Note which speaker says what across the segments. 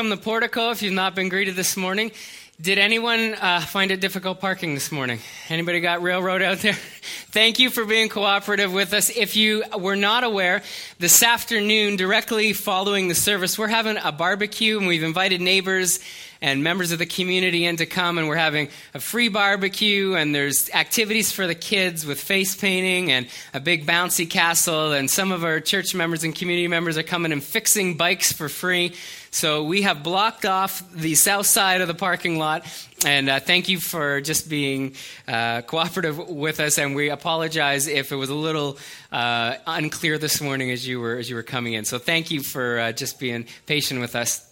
Speaker 1: welcome Portico if you've not been greeted this morning. Did anyone uh, find it difficult parking this morning? Anybody got railroad out there? Thank you for being cooperative with us. If you were not aware, this afternoon, directly following the service, we're having a barbecue and we've invited neighbors and members of the community in to come and we're having a free barbecue and there's activities for the kids with face painting and a big bouncy castle and some of our church members and community members are coming and fixing bikes for free so we have blocked off the south side of the parking lot. And uh, thank you for just being uh, cooperative with us. And we apologize if it was a little uh, unclear this morning as you were as you were coming in. So thank you for uh, just being patient with us.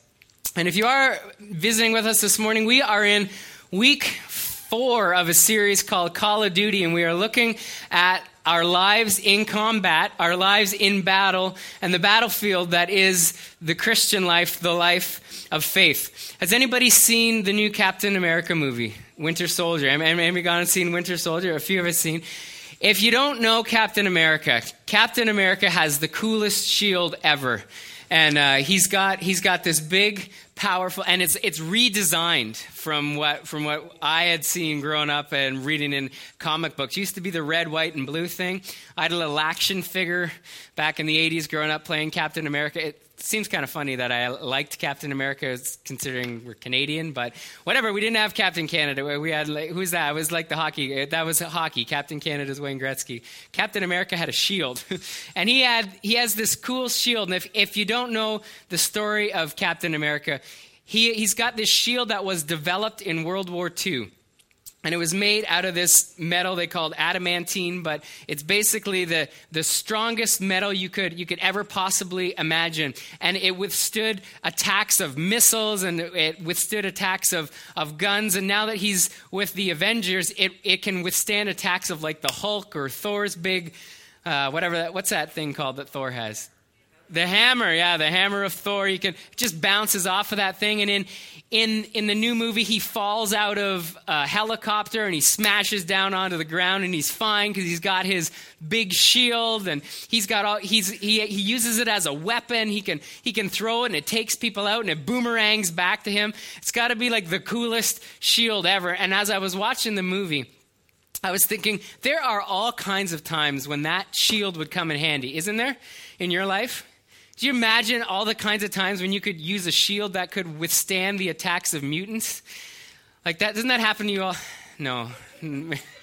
Speaker 1: And if you are visiting with us this morning, we are in week four of a series called Call of Duty, and we are looking at our lives in combat, our lives in battle, and the battlefield that is the Christian life, the life of faith. Has anybody seen the new Captain America movie, Winter Soldier? Have Anybody gone and seen Winter Soldier? A few of us seen. If you don't know Captain America, Captain America has the coolest shield ever and uh, he's got he's got this big powerful and it's it's redesigned from what from what I had seen growing up and reading in comic books. It used to be the red, white, and blue thing. I had a little action figure back in the '80s, growing up playing Captain America. It, seems kind of funny that I liked Captain America, considering we're Canadian, but whatever. We didn't have Captain Canada. We had like, who's that? It was like the hockey. Uh, that was hockey. Captain Canada's Wayne Gretzky. Captain America had a shield, and he had he has this cool shield. And if if you don't know the story of Captain America, he he's got this shield that was developed in World War II and it was made out of this metal they called adamantine but it's basically the, the strongest metal you could, you could ever possibly imagine. And it withstood attacks of missiles and it withstood attacks of, of guns. And now that he's with the avengers it, it can withstand attacks of like the hulk or thor's big uh, whatever that what's that thing called that thor has the hammer, yeah, the hammer of Thor. He can just bounces off of that thing, and in in in the new movie, he falls out of a helicopter and he smashes down onto the ground, and he's fine because he's got his big shield, and he's got all he's he he uses it as a weapon. He can he can throw it, and it takes people out, and it boomerangs back to him. It's got to be like the coolest shield ever. And as I was watching the movie. I was thinking, there are all kinds of times when that shield would come in handy, isn't there, in your life? Do you imagine all the kinds of times when you could use a shield that could withstand the attacks of mutants? Like that, doesn't that happen to you all? No.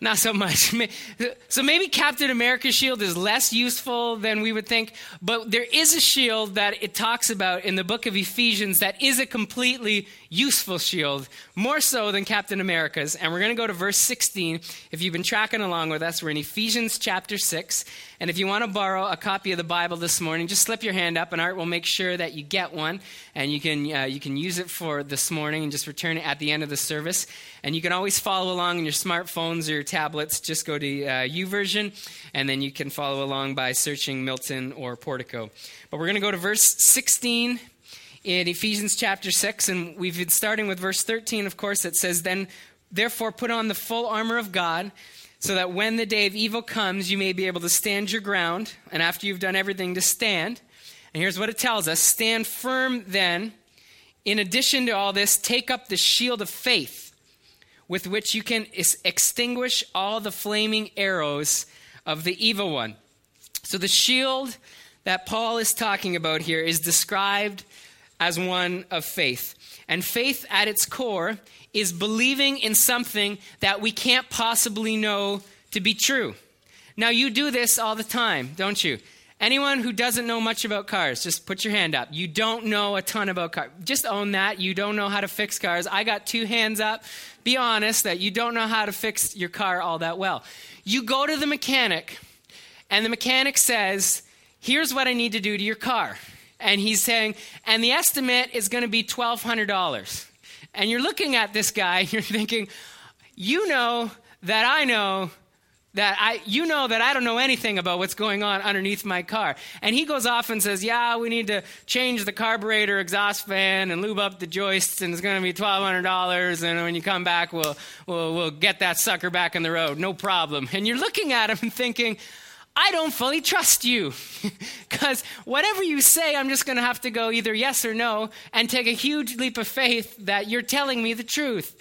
Speaker 1: Not so much. So maybe Captain America's shield is less useful than we would think, but there is a shield that it talks about in the book of Ephesians that is a completely useful shield, more so than Captain America's. And we're going to go to verse 16. If you've been tracking along with us, we're in Ephesians chapter 6. And if you want to borrow a copy of the Bible this morning, just slip your hand up and Art will make sure that you get one and you can, uh, you can use it for this morning and just return it at the end of the service. And you can always follow along on your smartphones or your tablets. Just go to uh, YouVersion and then you can follow along by searching Milton or Portico. But we're going to go to verse 16 in Ephesians chapter 6, and we've been starting with verse 13, of course, that says, Then therefore put on the full armor of God, so that when the day of evil comes, you may be able to stand your ground, and after you've done everything, to stand. And here's what it tells us Stand firm then. In addition to all this, take up the shield of faith, with which you can extinguish all the flaming arrows of the evil one. So the shield that Paul is talking about here is described as one of faith. And faith at its core is believing in something that we can't possibly know to be true. Now, you do this all the time, don't you? Anyone who doesn't know much about cars, just put your hand up. You don't know a ton about cars. Just own that. You don't know how to fix cars. I got two hands up. Be honest that you don't know how to fix your car all that well. You go to the mechanic, and the mechanic says, Here's what I need to do to your car and he's saying, and the estimate is going to be $1,200. And you're looking at this guy, and you're thinking, you know that I know that I, you know that I don't know anything about what's going on underneath my car. And he goes off and says, yeah, we need to change the carburetor, exhaust fan, and lube up the joists, and it's going to be $1,200. And when you come back, we'll, we'll, we'll get that sucker back in the road. No problem. And you're looking at him and thinking, I don't fully trust you. Because whatever you say, I'm just going to have to go either yes or no and take a huge leap of faith that you're telling me the truth.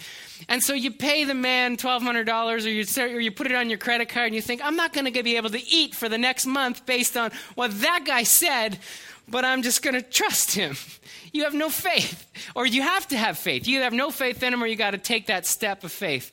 Speaker 1: And so you pay the man $1,200 or you, start, or you put it on your credit card and you think, I'm not going to be able to eat for the next month based on what that guy said, but I'm just going to trust him. You have no faith. Or you have to have faith. You have no faith in him or you got to take that step of faith.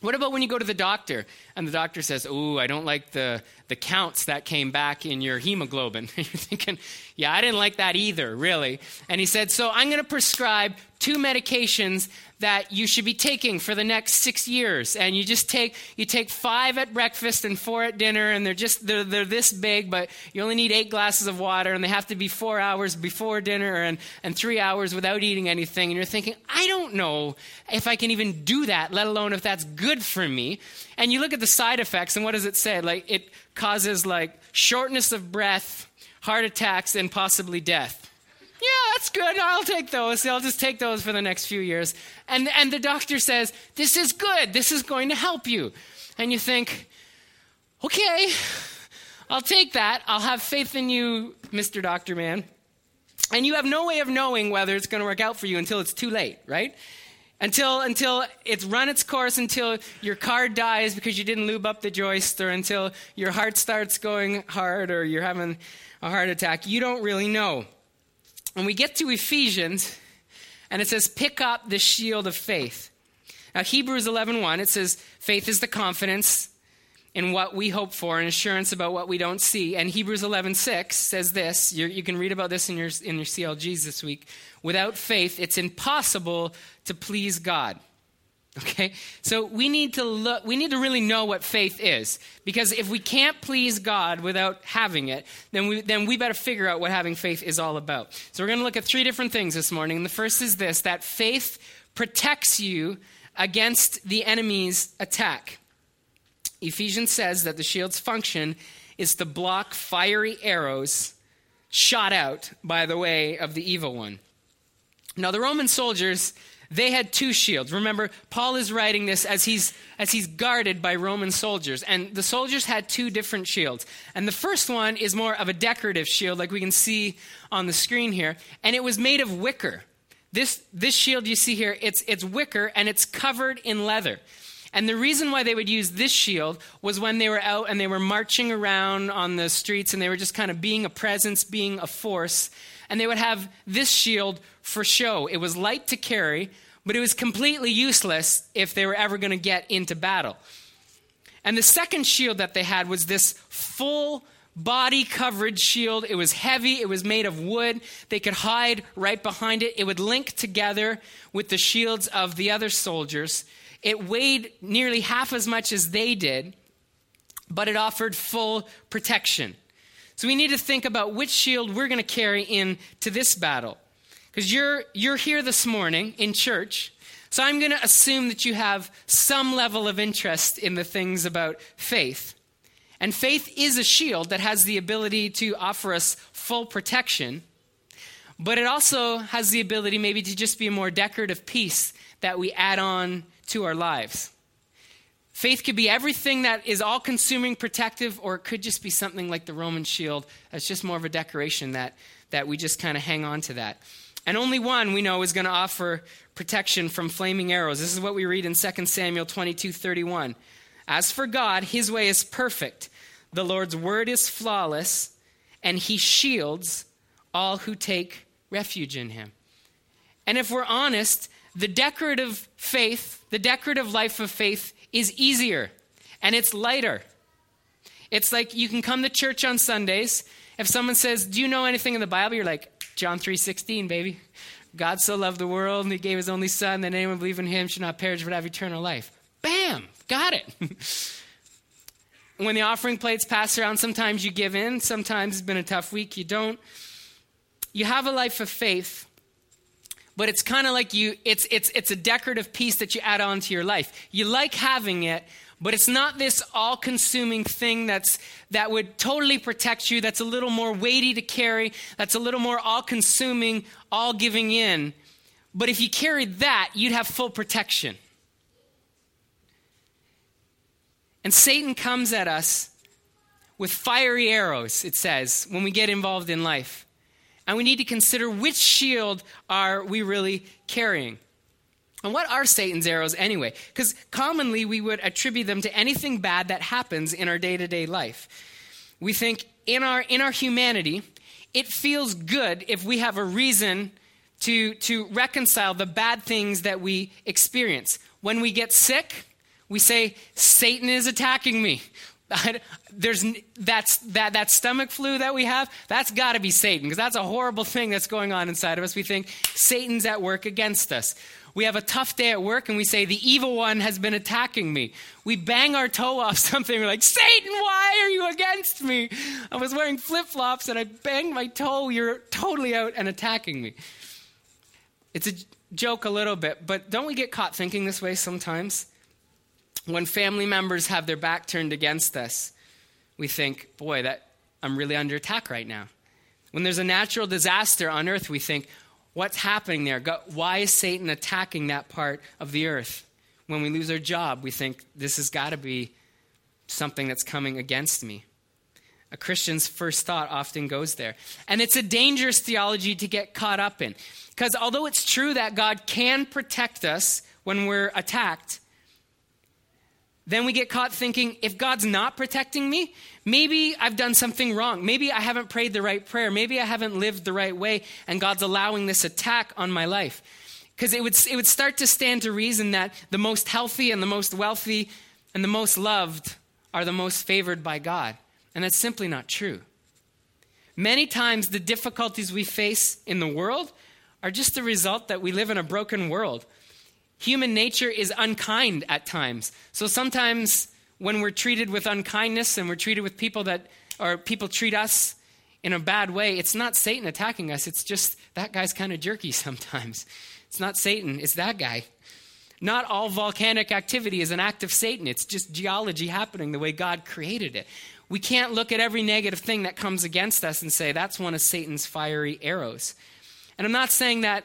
Speaker 1: What about when you go to the doctor and the doctor says, Oh, I don't like the, the counts that came back in your hemoglobin? You're thinking, Yeah, I didn't like that either, really. And he said, So I'm going to prescribe two medications that you should be taking for the next six years. And you just take you take five at breakfast and four at dinner, and they're just they're, they're this big, but you only need eight glasses of water, and they have to be four hours before dinner and, and three hours without eating anything. And you're thinking, I don't know if I can even do that, let alone if that's good for me. And you look at the side effects, and what does it say? Like it causes like shortness of breath, heart attacks, and possibly death yeah, that's good. I'll take those. I'll just take those for the next few years. And, and the doctor says, This is good. This is going to help you. And you think, Okay, I'll take that. I'll have faith in you, Mr. Doctor Man. And you have no way of knowing whether it's going to work out for you until it's too late, right? Until, until it's run its course, until your car dies because you didn't lube up the joist, or until your heart starts going hard, or you're having a heart attack. You don't really know. And we get to Ephesians, and it says, pick up the shield of faith. Now, Hebrews 11.1, 1, it says, faith is the confidence in what we hope for and assurance about what we don't see. And Hebrews 11.6 says this, you can read about this in your, in your CLGs this week. Without faith, it's impossible to please God. Okay? So we need to look we need to really know what faith is because if we can't please God without having it, then we then we better figure out what having faith is all about. So we're going to look at three different things this morning. And the first is this that faith protects you against the enemy's attack. Ephesians says that the shield's function is to block fiery arrows shot out by the way of the evil one. Now the Roman soldiers they had two shields. Remember, Paul is writing this as he's, as he's guarded by Roman soldiers. And the soldiers had two different shields. And the first one is more of a decorative shield, like we can see on the screen here. And it was made of wicker. This, this shield you see here, it's, it's wicker and it's covered in leather. And the reason why they would use this shield was when they were out and they were marching around on the streets and they were just kind of being a presence, being a force and they would have this shield for show. It was light to carry, but it was completely useless if they were ever going to get into battle. And the second shield that they had was this full body coverage shield. It was heavy, it was made of wood. They could hide right behind it. It would link together with the shields of the other soldiers. It weighed nearly half as much as they did, but it offered full protection. So we need to think about which shield we're going to carry into this battle. Because you're, you're here this morning in church, so I'm going to assume that you have some level of interest in the things about faith. And faith is a shield that has the ability to offer us full protection, but it also has the ability maybe to just be a more decorative piece that we add on to our lives. Faith could be everything that is all consuming protective, or it could just be something like the Roman shield that's just more of a decoration that, that we just kind of hang on to that. And only one we know is going to offer protection from flaming arrows. This is what we read in 2 Samuel 22 31. As for God, his way is perfect, the Lord's word is flawless, and he shields all who take refuge in him. And if we're honest, the decorative faith, the decorative life of faith, is easier and it's lighter. It's like you can come to church on Sundays. If someone says, "Do you know anything in the Bible?" You're like, "John 3:16, baby. God so loved the world and he gave his only son that anyone believe in him should not perish but have eternal life." Bam! Got it. when the offering plates pass around, sometimes you give in, sometimes it's been a tough week, you don't. You have a life of faith but it's kind of like you it's it's it's a decorative piece that you add on to your life. You like having it but it's not this all-consuming thing that's that would totally protect you that's a little more weighty to carry that's a little more all-consuming all giving in. But if you carried that you'd have full protection. And satan comes at us with fiery arrows, it says, when we get involved in life. And we need to consider which shield are we really carrying. And what are Satan's arrows anyway? Because commonly we would attribute them to anything bad that happens in our day to day life. We think in our, in our humanity, it feels good if we have a reason to, to reconcile the bad things that we experience. When we get sick, we say, Satan is attacking me. There's that's that that stomach flu that we have. That's got to be Satan because that's a horrible thing that's going on inside of us. We think Satan's at work against us. We have a tough day at work and we say, The evil one has been attacking me. We bang our toe off something. We're like, Satan, why are you against me? I was wearing flip flops and I banged my toe. You're totally out and attacking me. It's a joke a little bit, but don't we get caught thinking this way sometimes? When family members have their back turned against us, we think, boy, that I'm really under attack right now. When there's a natural disaster on earth, we think, what's happening there? why is Satan attacking that part of the earth? When we lose our job, we think, this has got to be something that's coming against me. A Christian's first thought often goes there. And it's a dangerous theology to get caught up in. Because although it's true that God can protect us when we're attacked, then we get caught thinking, if God's not protecting me, maybe I've done something wrong. Maybe I haven't prayed the right prayer. Maybe I haven't lived the right way, and God's allowing this attack on my life. Because it would, it would start to stand to reason that the most healthy and the most wealthy and the most loved are the most favored by God. And that's simply not true. Many times, the difficulties we face in the world are just the result that we live in a broken world. Human nature is unkind at times. So sometimes when we're treated with unkindness and we're treated with people that, or people treat us in a bad way, it's not Satan attacking us. It's just that guy's kind of jerky sometimes. It's not Satan, it's that guy. Not all volcanic activity is an act of Satan. It's just geology happening the way God created it. We can't look at every negative thing that comes against us and say that's one of Satan's fiery arrows. And I'm not saying that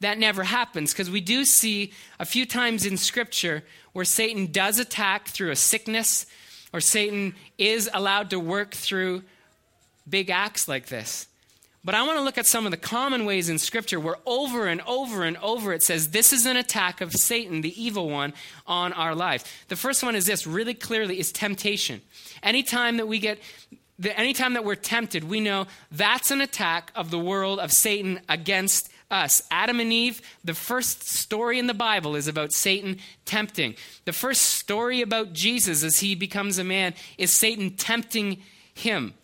Speaker 1: that never happens because we do see a few times in Scripture where Satan does attack through a sickness or Satan is allowed to work through big acts like this. But I want to look at some of the common ways in Scripture where over and over and over it says this is an attack of Satan, the evil one, on our life. The first one is this really clearly is temptation. Anytime that we get anytime that we're tempted, we know that's an attack of the world of Satan against us. Adam and Eve, the first story in the Bible is about Satan tempting. The first story about Jesus as he becomes a man is Satan tempting him.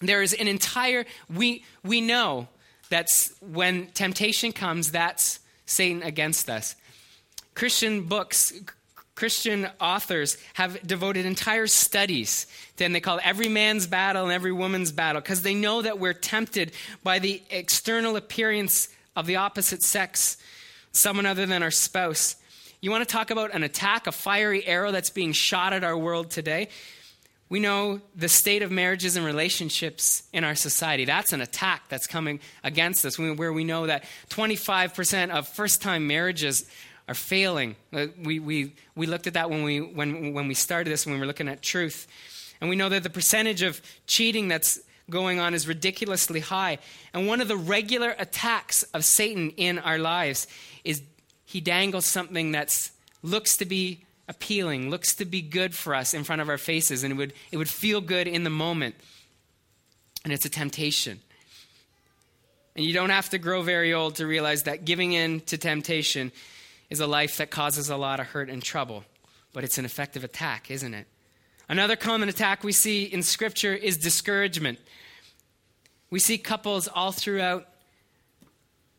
Speaker 1: There is an entire, we, we know that's when temptation comes, that's Satan against us. Christian books, Christian authors have devoted entire studies to, and they call it every man's battle and every woman's battle, because they know that we're tempted by the external appearance of the opposite sex, someone other than our spouse. You want to talk about an attack, a fiery arrow that's being shot at our world today? We know the state of marriages and relationships in our society. That's an attack that's coming against us, where we know that 25% of first time marriages are failing. Uh, we, we, we looked at that when we, when, when we started this, when we were looking at truth. And we know that the percentage of cheating that's going on is ridiculously high. And one of the regular attacks of Satan in our lives is he dangles something that looks to be appealing, looks to be good for us in front of our faces, and it would, it would feel good in the moment. And it's a temptation. And you don't have to grow very old to realize that giving in to temptation is a life that causes a lot of hurt and trouble. But it's an effective attack, isn't it? Another common attack we see in Scripture is discouragement. We see couples all throughout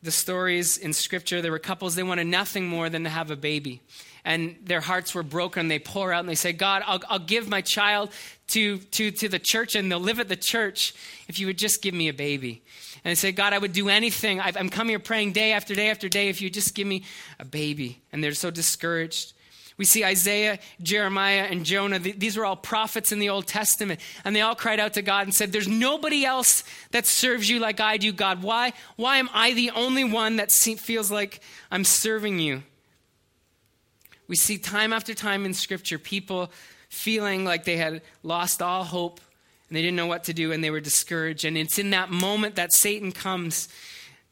Speaker 1: the stories in Scripture. There were couples, they wanted nothing more than to have a baby and their hearts were broken. They pour out and they say, God, I'll, I'll give my child to, to, to the church and they'll live at the church if you would just give me a baby. And they say, God, I would do anything. i am coming here praying day after day after day if you just give me a baby. And they're so discouraged. We see Isaiah, Jeremiah, and Jonah. These were all prophets in the Old Testament. And they all cried out to God and said, There's nobody else that serves you like I do, God. Why, why am I the only one that feels like I'm serving you? We see time after time in Scripture people feeling like they had lost all hope and they didn't know what to do and they were discouraged. And it's in that moment that Satan comes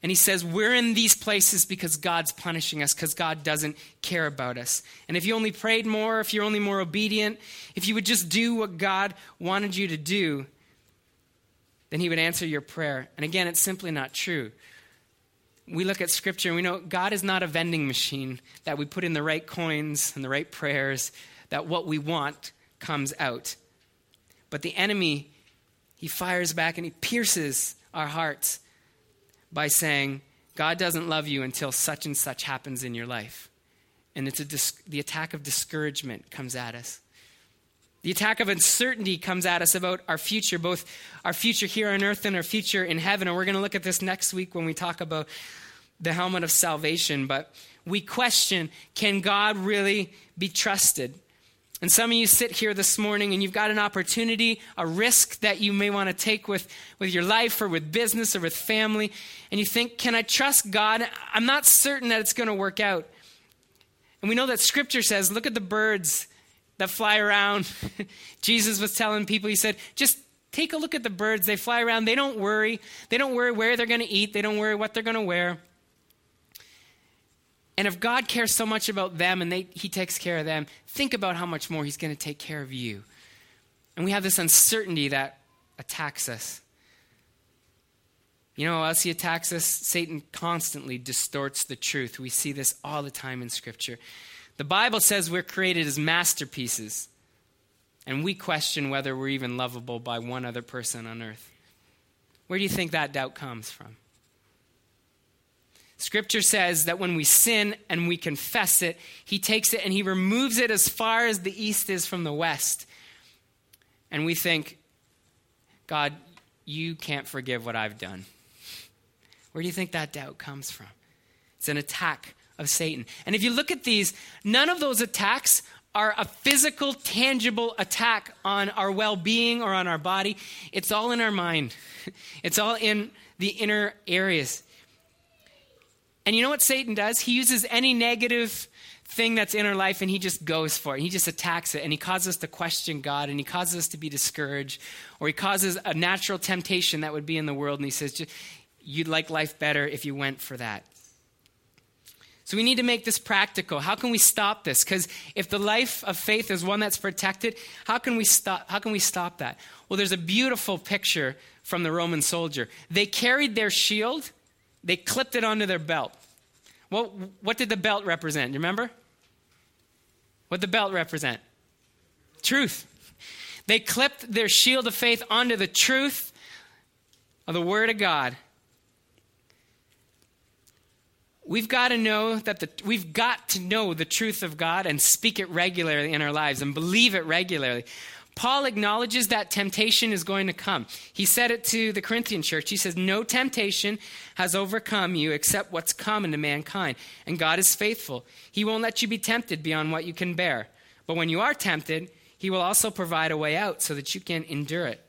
Speaker 1: and he says, We're in these places because God's punishing us, because God doesn't care about us. And if you only prayed more, if you're only more obedient, if you would just do what God wanted you to do, then he would answer your prayer. And again, it's simply not true. We look at scripture and we know God is not a vending machine that we put in the right coins and the right prayers, that what we want comes out. But the enemy, he fires back and he pierces our hearts by saying, God doesn't love you until such and such happens in your life. And it's a dis- the attack of discouragement comes at us. The attack of uncertainty comes at us about our future, both our future here on earth and our future in heaven. And we're going to look at this next week when we talk about the helmet of salvation. But we question can God really be trusted? And some of you sit here this morning and you've got an opportunity, a risk that you may want to take with, with your life or with business or with family. And you think, can I trust God? I'm not certain that it's going to work out. And we know that scripture says, look at the birds that fly around. Jesus was telling people, he said, just take a look at the birds. They fly around. They don't worry. They don't worry where they're going to eat. They don't worry what they're going to wear. And if God cares so much about them and they, He takes care of them, think about how much more He's going to take care of you. And we have this uncertainty that attacks us. You know as he attacks us? Satan constantly distorts the truth. We see this all the time in Scripture. The Bible says we're created as masterpieces, and we question whether we're even lovable by one other person on earth. Where do you think that doubt comes from? Scripture says that when we sin and we confess it, He takes it and He removes it as far as the east is from the west. And we think, God, you can't forgive what I've done. Where do you think that doubt comes from? It's an attack of Satan. And if you look at these, none of those attacks are a physical, tangible attack on our well being or on our body. It's all in our mind, it's all in the inner areas. And you know what Satan does? He uses any negative thing that's in our life and he just goes for it. He just attacks it and he causes us to question God and he causes us to be discouraged or he causes a natural temptation that would be in the world and he says, You'd like life better if you went for that. So we need to make this practical. How can we stop this? Because if the life of faith is one that's protected, how can we stop how can we stop that? Well, there's a beautiful picture from the Roman soldier. They carried their shield they clipped it onto their belt. What, what did the belt represent? You remember? What the belt represent? Truth. They clipped their shield of faith onto the truth of the Word of God. We've got to know that the, we've got to know the truth of God and speak it regularly in our lives and believe it regularly. Paul acknowledges that temptation is going to come. He said it to the Corinthian church. He says, No temptation has overcome you except what's common to mankind. And God is faithful. He won't let you be tempted beyond what you can bear. But when you are tempted, He will also provide a way out so that you can endure it.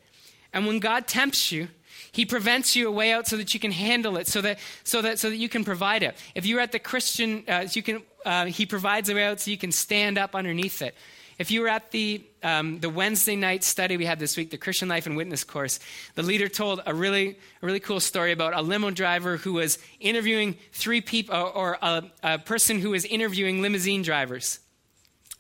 Speaker 1: And when God tempts you, he prevents you a way out so that you can handle it, so that so that so that you can provide it. If you're at the Christian, uh, you can. Uh, he provides a way out so you can stand up underneath it. If you were at the, um, the Wednesday night study we had this week, the Christian Life and Witness course, the leader told a really, a really cool story about a limo driver who was interviewing three people, or, or a, a person who was interviewing limousine drivers.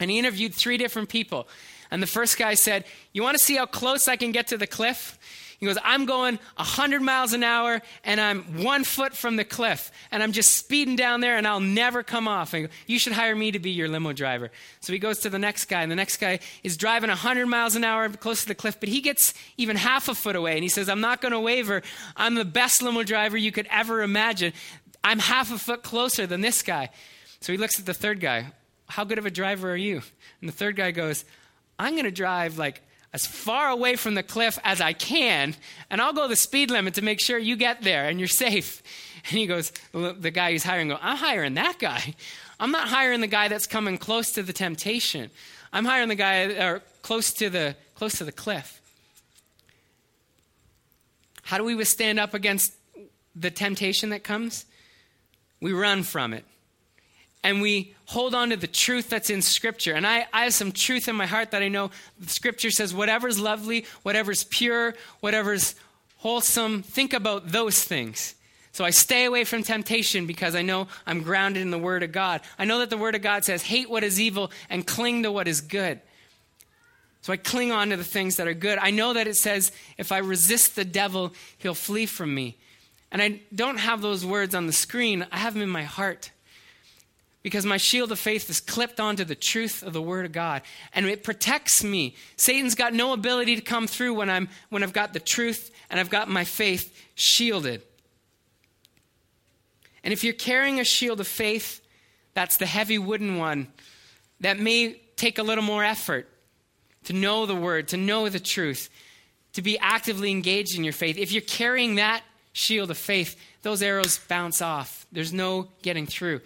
Speaker 1: And he interviewed three different people. And the first guy said, You want to see how close I can get to the cliff? He goes, I'm going 100 miles an hour and I'm one foot from the cliff and I'm just speeding down there and I'll never come off. And you should hire me to be your limo driver. So he goes to the next guy and the next guy is driving 100 miles an hour close to the cliff, but he gets even half a foot away and he says, I'm not going to waver. I'm the best limo driver you could ever imagine. I'm half a foot closer than this guy. So he looks at the third guy. How good of a driver are you? And the third guy goes, I'm going to drive like as far away from the cliff as I can, and I'll go the speed limit to make sure you get there and you're safe. And he goes, the guy he's hiring, go, I'm hiring that guy. I'm not hiring the guy that's coming close to the temptation. I'm hiring the guy or close to the close to the cliff. How do we withstand up against the temptation that comes? We run from it. And we hold on to the truth that's in Scripture. And I, I have some truth in my heart that I know Scripture says whatever's lovely, whatever's pure, whatever's wholesome, think about those things. So I stay away from temptation because I know I'm grounded in the Word of God. I know that the Word of God says, hate what is evil and cling to what is good. So I cling on to the things that are good. I know that it says, if I resist the devil, he'll flee from me. And I don't have those words on the screen, I have them in my heart. Because my shield of faith is clipped onto the truth of the Word of God. And it protects me. Satan's got no ability to come through when, I'm, when I've got the truth and I've got my faith shielded. And if you're carrying a shield of faith, that's the heavy wooden one that may take a little more effort to know the word, to know the truth, to be actively engaged in your faith. If you're carrying that shield of faith, those arrows bounce off. There's no getting through.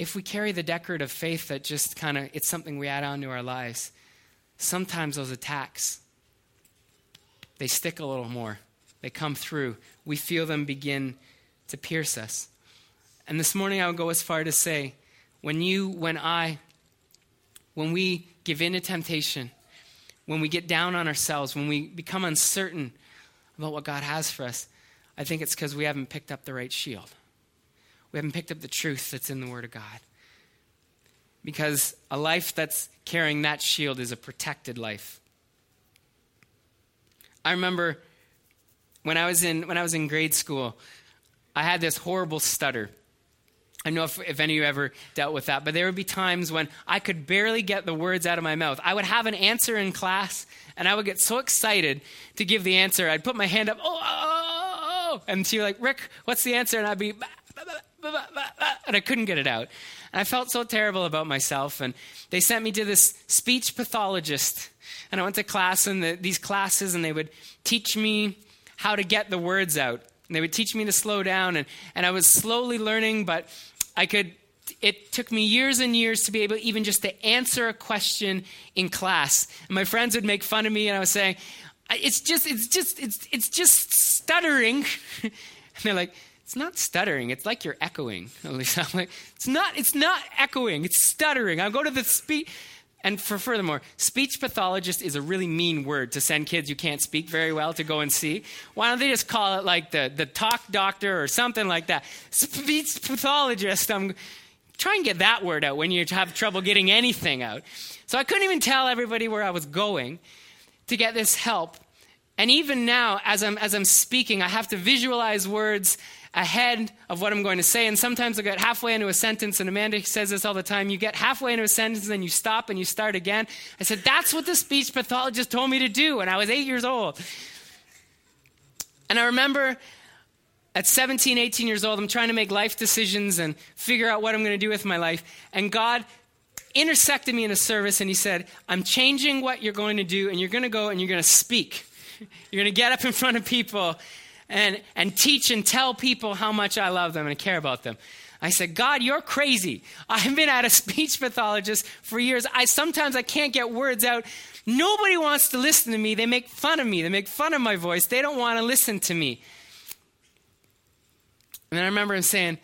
Speaker 1: If we carry the decorative faith that just kind of it's something we add on to our lives, sometimes those attacks they stick a little more. They come through. We feel them begin to pierce us. And this morning I would go as far to say, when you, when I, when we give in to temptation, when we get down on ourselves, when we become uncertain about what God has for us, I think it's because we haven't picked up the right shield. We haven't picked up the truth that's in the Word of God. Because a life that's carrying that shield is a protected life. I remember when I was in, when I was in grade school, I had this horrible stutter. I don't know if, if any of you ever dealt with that, but there would be times when I could barely get the words out of my mouth. I would have an answer in class, and I would get so excited to give the answer. I'd put my hand up, oh, oh, oh, oh and she'd be like, Rick, what's the answer? And I'd be, bah, bah, bah, and I couldn't get it out. And I felt so terrible about myself. And they sent me to this speech pathologist. And I went to class and the, these classes, and they would teach me how to get the words out. And they would teach me to slow down. And, and I was slowly learning, but I could, it took me years and years to be able even just to answer a question in class. And my friends would make fun of me, and I was saying, it's just, it's just, it's, it's just stuttering. and they're like, it's not stuttering. It's like you're echoing. At least I'm like, it's not, it's not echoing. It's stuttering. I'll go to the speech. And for furthermore, speech pathologist is a really mean word to send kids who can't speak very well to go and see. Why don't they just call it like the, the talk doctor or something like that? Speech pathologist. I'm try and get that word out when you have trouble getting anything out. So I couldn't even tell everybody where I was going to get this help. And even now, as I'm, as I'm speaking, I have to visualize words ahead of what I'm going to say. And sometimes I get halfway into a sentence, and Amanda says this all the time you get halfway into a sentence, and then you stop and you start again. I said, That's what the speech pathologist told me to do when I was eight years old. And I remember at 17, 18 years old, I'm trying to make life decisions and figure out what I'm going to do with my life. And God intersected me in a service, and He said, I'm changing what you're going to do, and you're going to go and you're going to speak. You're going to get up in front of people and, and teach and tell people how much I love them and care about them. I said, God, you're crazy. I've been at a speech pathologist for years. I sometimes I can't get words out. Nobody wants to listen to me. They make fun of me. They make fun of my voice. They don't want to listen to me. And then I remember him saying,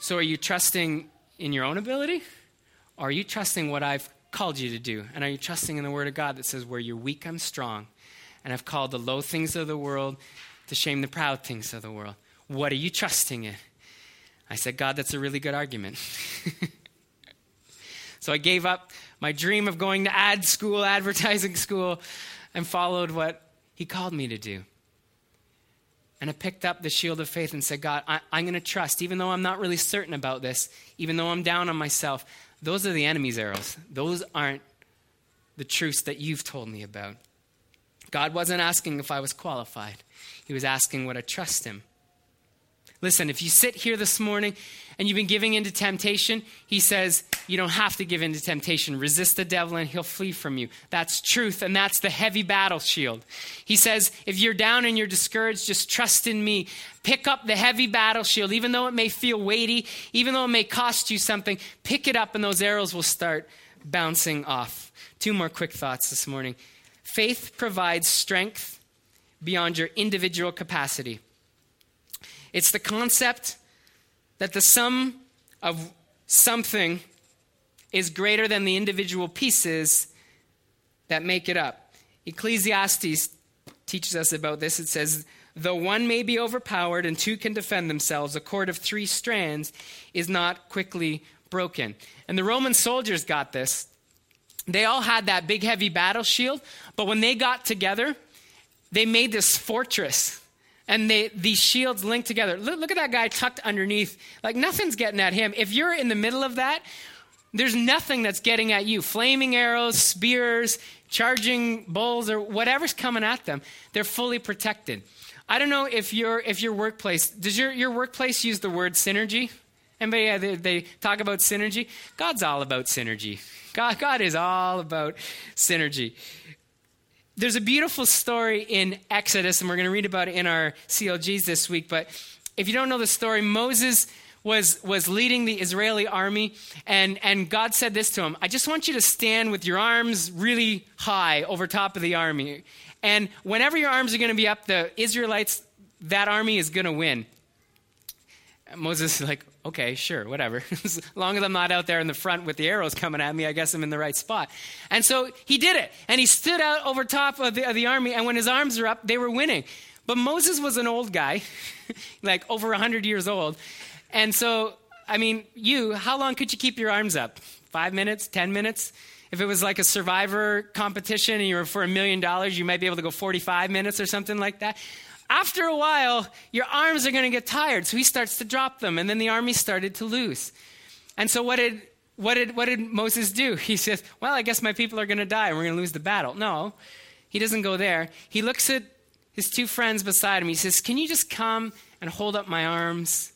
Speaker 1: So are you trusting in your own ability? Or are you trusting what I've called you to do? And are you trusting in the Word of God that says, Where you're weak, I'm strong? And I've called the low things of the world to shame the proud things of the world. What are you trusting in? I said, God, that's a really good argument. so I gave up my dream of going to ad school, advertising school, and followed what he called me to do. And I picked up the shield of faith and said, God, I, am going to trust, even though I'm not really certain about this, even though I'm down on myself. Those are the enemy's arrows. Those aren't the truths that you've told me about. God wasn't asking if I was qualified, He was asking would I trust Him. Listen, if you sit here this morning and you've been giving into temptation, he says you don't have to give into temptation. Resist the devil and he'll flee from you. That's truth, and that's the heavy battle shield. He says if you're down and you're discouraged, just trust in me. Pick up the heavy battle shield, even though it may feel weighty, even though it may cost you something, pick it up and those arrows will start bouncing off. Two more quick thoughts this morning. Faith provides strength beyond your individual capacity. It's the concept that the sum of something is greater than the individual pieces that make it up. Ecclesiastes teaches us about this. It says, Though one may be overpowered and two can defend themselves, a cord of three strands is not quickly broken. And the Roman soldiers got this. They all had that big, heavy battle shield, but when they got together, they made this fortress. And they, these shields linked together. Look, look at that guy tucked underneath. Like nothing's getting at him. If you're in the middle of that, there's nothing that's getting at you. Flaming arrows, spears, charging bulls, or whatever's coming at them, they're fully protected. I don't know if your if your workplace does your, your workplace use the word synergy? Anybody yeah, they, they talk about synergy? God's all about synergy. God, God is all about synergy. There's a beautiful story in Exodus, and we're going to read about it in our CLGs this week. But if you don't know the story, Moses was, was leading the Israeli army, and, and God said this to him I just want you to stand with your arms really high over top of the army. And whenever your arms are going to be up, the Israelites, that army is going to win. Moses is like, okay, sure, whatever. as long as I'm not out there in the front with the arrows coming at me, I guess I'm in the right spot. And so he did it. And he stood out over top of the, of the army, and when his arms were up, they were winning. But Moses was an old guy, like over 100 years old. And so, I mean, you, how long could you keep your arms up? Five minutes? Ten minutes? If it was like a survivor competition and you were for a million dollars, you might be able to go 45 minutes or something like that. After a while, your arms are going to get tired. So he starts to drop them, and then the army started to lose. And so what did, what did, what did Moses do? He says, Well, I guess my people are going to die and we're going to lose the battle. No, he doesn't go there. He looks at his two friends beside him. He says, Can you just come and hold up my arms?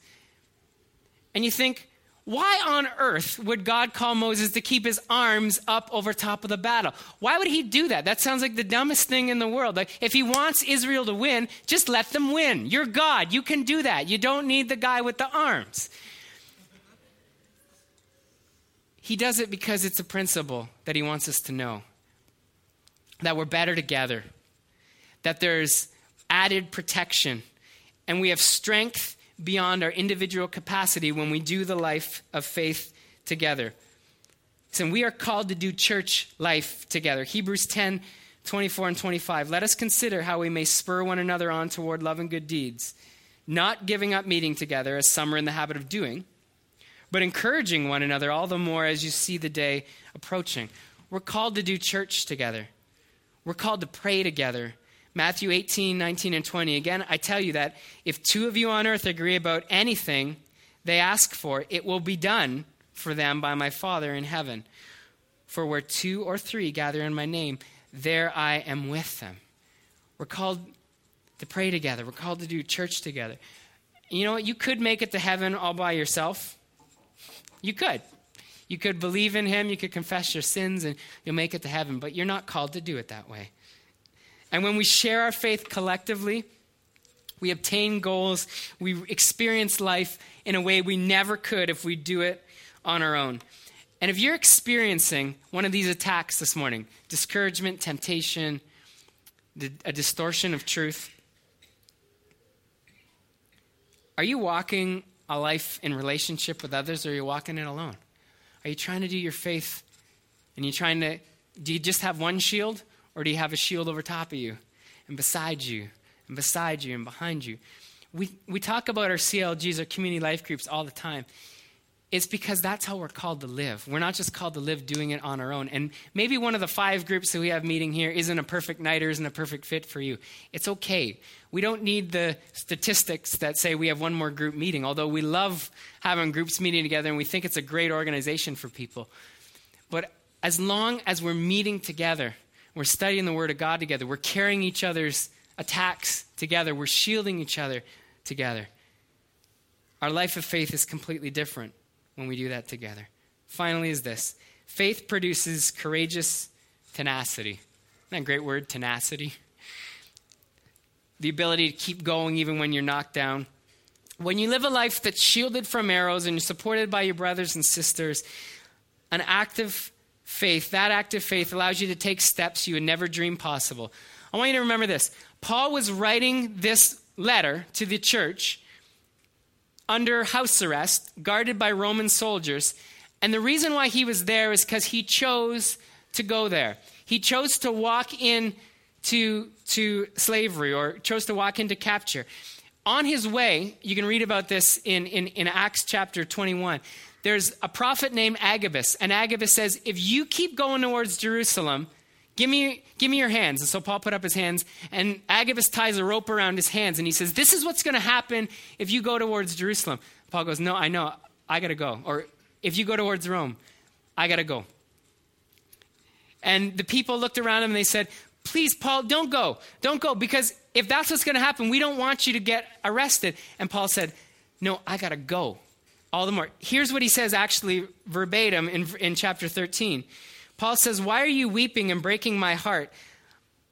Speaker 1: And you think, why on earth would God call Moses to keep his arms up over top of the battle? Why would he do that? That sounds like the dumbest thing in the world. Like, if he wants Israel to win, just let them win. You're God. You can do that. You don't need the guy with the arms. He does it because it's a principle that he wants us to know that we're better together, that there's added protection, and we have strength beyond our individual capacity when we do the life of faith together. So we are called to do church life together. Hebrews 10 24 and 25. Let us consider how we may spur one another on toward love and good deeds, not giving up meeting together as some are in the habit of doing, but encouraging one another all the more as you see the day approaching. We're called to do church together. We're called to pray together. Matthew 18, 19, and 20. Again, I tell you that if two of you on earth agree about anything they ask for, it will be done for them by my Father in heaven. For where two or three gather in my name, there I am with them. We're called to pray together, we're called to do church together. You know what? You could make it to heaven all by yourself. You could. You could believe in Him, you could confess your sins, and you'll make it to heaven, but you're not called to do it that way. And when we share our faith collectively, we obtain goals, we experience life in a way we never could if we do it on our own. And if you're experiencing one of these attacks this morning discouragement, temptation, a distortion of truth are you walking a life in relationship with others or are you walking it alone? Are you trying to do your faith and you're trying to do you just have one shield or do you have a shield over top of you and beside you and beside you and behind you? We, we talk about our CLGs, our community life groups, all the time. It's because that's how we're called to live. We're not just called to live doing it on our own. And maybe one of the five groups that we have meeting here isn't a perfect night or isn't a perfect fit for you. It's okay. We don't need the statistics that say we have one more group meeting, although we love having groups meeting together and we think it's a great organization for people. But as long as we're meeting together, we're studying the Word of God together. We're carrying each other's attacks together. We're shielding each other together. Our life of faith is completely different when we do that together. Finally, is this faith produces courageous tenacity. Isn't that a great word, tenacity? The ability to keep going even when you're knocked down. When you live a life that's shielded from arrows and you're supported by your brothers and sisters, an active faith, that act of faith allows you to take steps you would never dream possible. I want you to remember this. Paul was writing this letter to the church under house arrest, guarded by Roman soldiers. And the reason why he was there is because he chose to go there. He chose to walk in to, to slavery or chose to walk into capture. On his way, you can read about this in, in, in Acts chapter 21. There's a prophet named Agabus, and Agabus says, If you keep going towards Jerusalem, Give me, give me your hands. And so Paul put up his hands, and Agabus ties a rope around his hands, and he says, This is what's going to happen if you go towards Jerusalem. Paul goes, No, I know. I got to go. Or if you go towards Rome, I got to go. And the people looked around him and they said, Please, Paul, don't go. Don't go, because if that's what's going to happen, we don't want you to get arrested. And Paul said, No, I got to go. All the more. Here's what he says actually verbatim in, in chapter 13. Paul says, Why are you weeping and breaking my heart?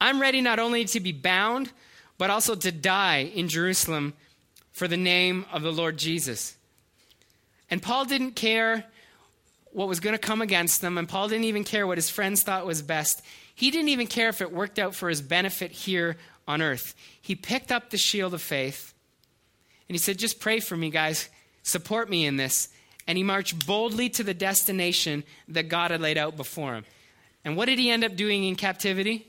Speaker 1: I'm ready not only to be bound, but also to die in Jerusalem for the name of the Lord Jesus. And Paul didn't care what was going to come against them, and Paul didn't even care what his friends thought was best. He didn't even care if it worked out for his benefit here on earth. He picked up the shield of faith and he said, Just pray for me, guys. Support me in this and he marched boldly to the destination that God had laid out before him. And what did he end up doing in captivity?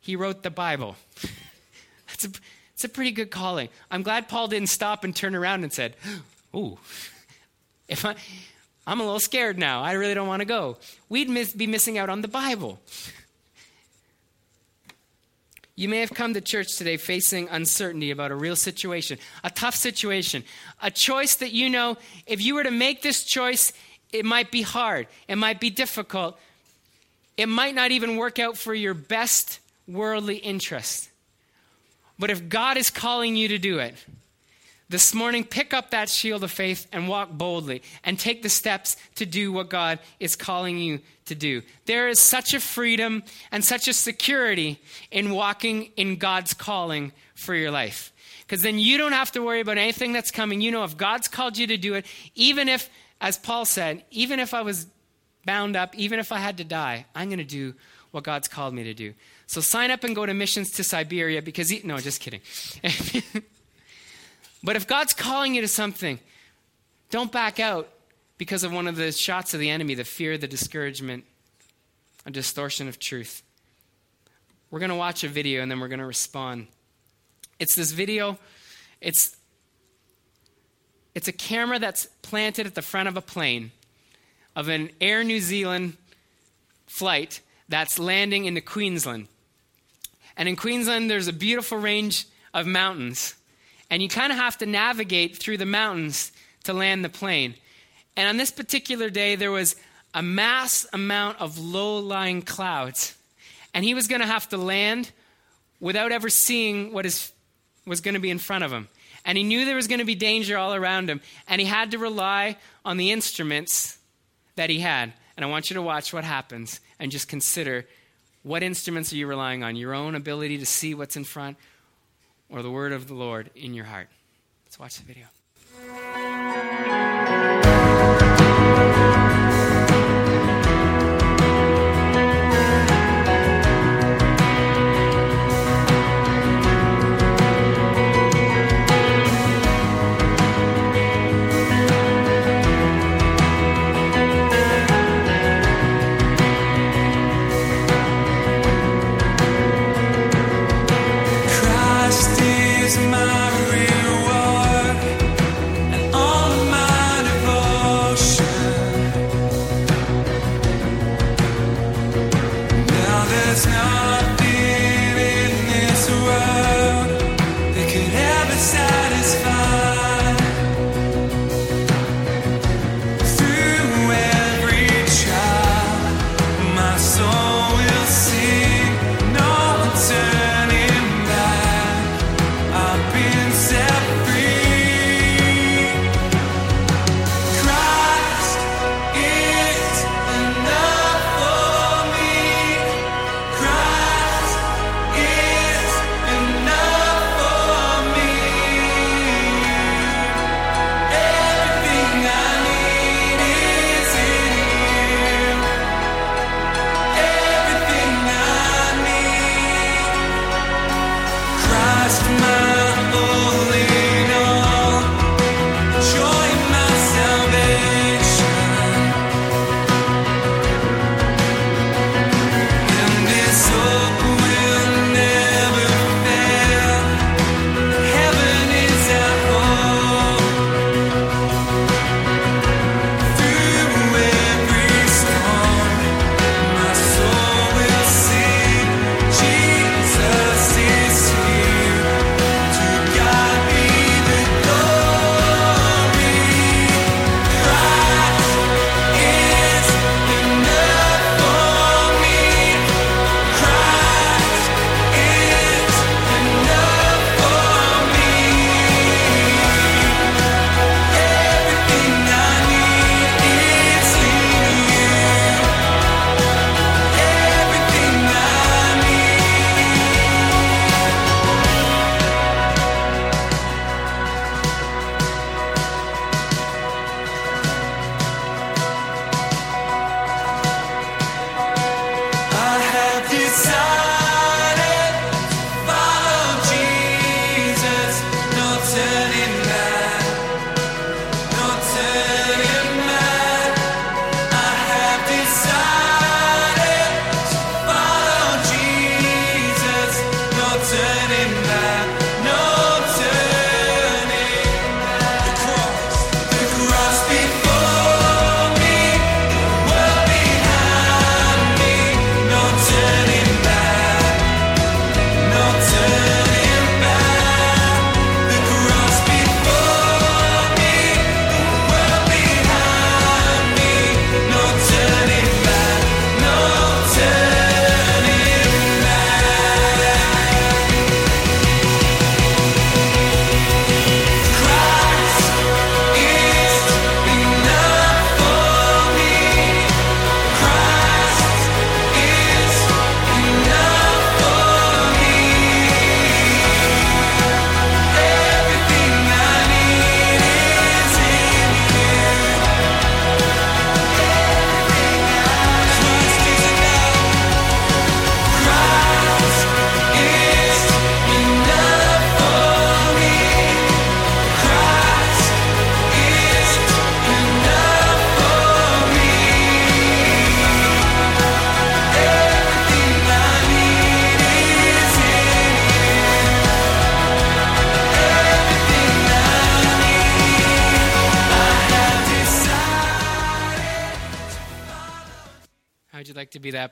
Speaker 1: He wrote the Bible. That's a, it's a pretty good calling. I'm glad Paul didn't stop and turn around and said, Ooh, if I, I'm a little scared now. I really don't want to go. We'd miss, be missing out on the Bible. You may have come to church today facing uncertainty about a real situation, a tough situation, a choice that you know if you were to make this choice, it might be hard, it might be difficult, it might not even work out for your best worldly interest. But if God is calling you to do it, this morning, pick up that shield of faith and walk boldly and take the steps to do what God is calling you to do. There is such a freedom and such a security in walking in God's calling for your life. Because then you don't have to worry about anything that's coming. You know, if God's called you to do it, even if, as Paul said, even if I was bound up, even if I had to die, I'm going to do what God's called me to do. So sign up and go to missions to Siberia because, he, no, just kidding. But if God's calling you to something, don't back out because of one of the shots of the enemy the fear, the discouragement, a distortion of truth. We're going to watch a video and then we're going to respond. It's this video, it's, it's a camera that's planted at the front of a plane of an Air New Zealand flight that's landing into Queensland. And in Queensland, there's a beautiful range of mountains and you kind of have to navigate through the mountains to land the plane. And on this particular day, there was a mass amount of low lying clouds. And he was going to have to land without ever seeing what is, was going to be in front of him. And he knew there was going to be danger all around him. And he had to rely on the instruments that he had. And I want you to watch what happens and just consider what instruments are you relying on? Your own ability to see what's in front or the word of the Lord in your heart. Let's watch the video.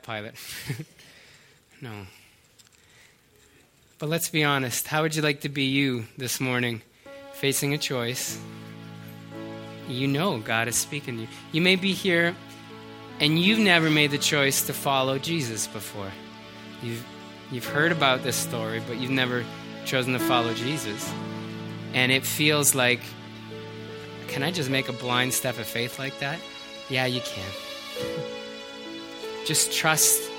Speaker 1: Pilot? no. But let's be honest. How would you like to be you this morning, facing a choice? You know God is speaking to you. You may be here and you've never made the choice to follow Jesus before. You've, you've heard about this story, but you've never chosen to follow Jesus. And it feels like, can I just make a blind step of faith like that? Yeah, you can. Just trust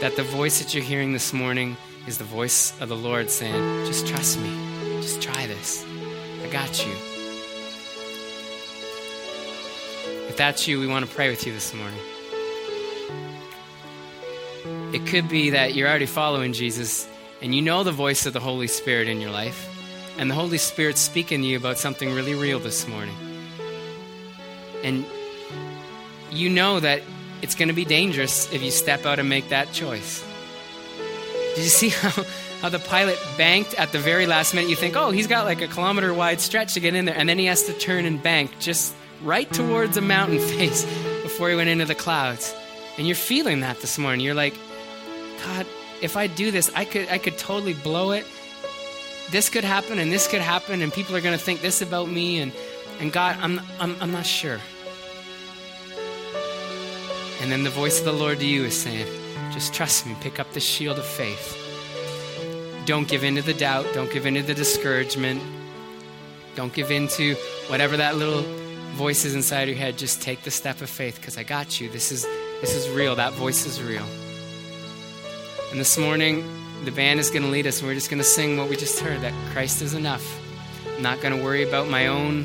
Speaker 1: that the voice that you're hearing this morning is the voice of the Lord saying, Just trust me. Just try this. I got you. If that's you, we want to pray with you this morning. It could be that you're already following Jesus and you know the voice of the Holy Spirit in your life, and the Holy Spirit's speaking to you about something really real this morning. And you know that it's going to be dangerous if you step out and make that choice. Did you see how, how the pilot banked at the very last minute? You think, oh, he's got like a kilometer wide stretch to get in there, and then he has to turn and bank just right towards a mountain face before he went into the clouds. And you're feeling that this morning. You're like, God, if I do this, I could I could totally blow it. This could happen and this could happen and people are going to think this about me and and God, I'm I'm I'm not sure. And then the voice of the Lord to you is saying, just trust me, pick up the shield of faith. Don't give in to the doubt, don't give in to the discouragement. Don't give in to whatever that little voice is inside your head. Just take the step of faith because I got you. This is this is real. That voice is real. And this morning, the band is going to lead us, and we're just going to sing what we just heard that Christ is enough. I'm not going to worry about my own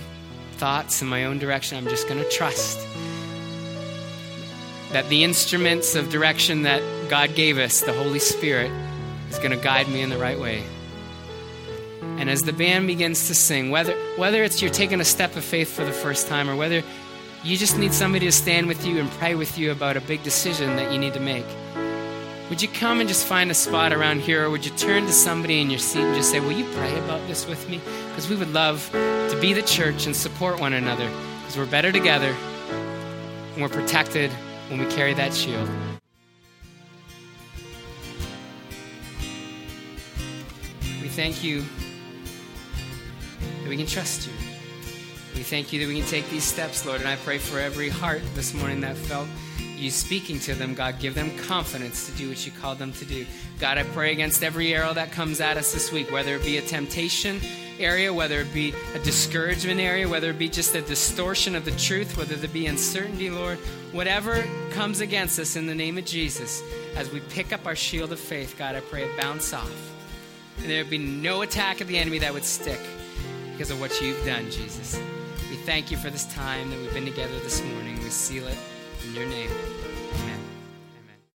Speaker 1: thoughts and my own direction. I'm just going to trust that the instruments of direction that God gave us, the Holy Spirit, is going to guide me in the right way. And as the band begins to sing, whether, whether it's you're taking a step of faith for the first time or whether you just need somebody to stand with you and pray with you about a big decision that you need to make would you come and just find a spot around here, or would you turn to somebody in your seat and just say, Will you pray about this with me? Because we would love to be the church and support one another, because we're better together and we're protected when we carry that shield. We thank you that we can trust you. We thank you that we can take these steps, Lord, and I pray for every heart this morning that felt you speaking to them, God. Give them confidence to do what you called them to do. God, I pray against every arrow that comes at us this week, whether it be a temptation area, whether it be a discouragement area, whether it be just a distortion of the truth, whether there be uncertainty, Lord, whatever comes against us in the name of Jesus, as we pick up our shield of faith, God, I pray it bounce off. And there would be no attack of the enemy that would stick because of what you've done, Jesus. We thank you for this time that we've been together this morning. We seal it your name.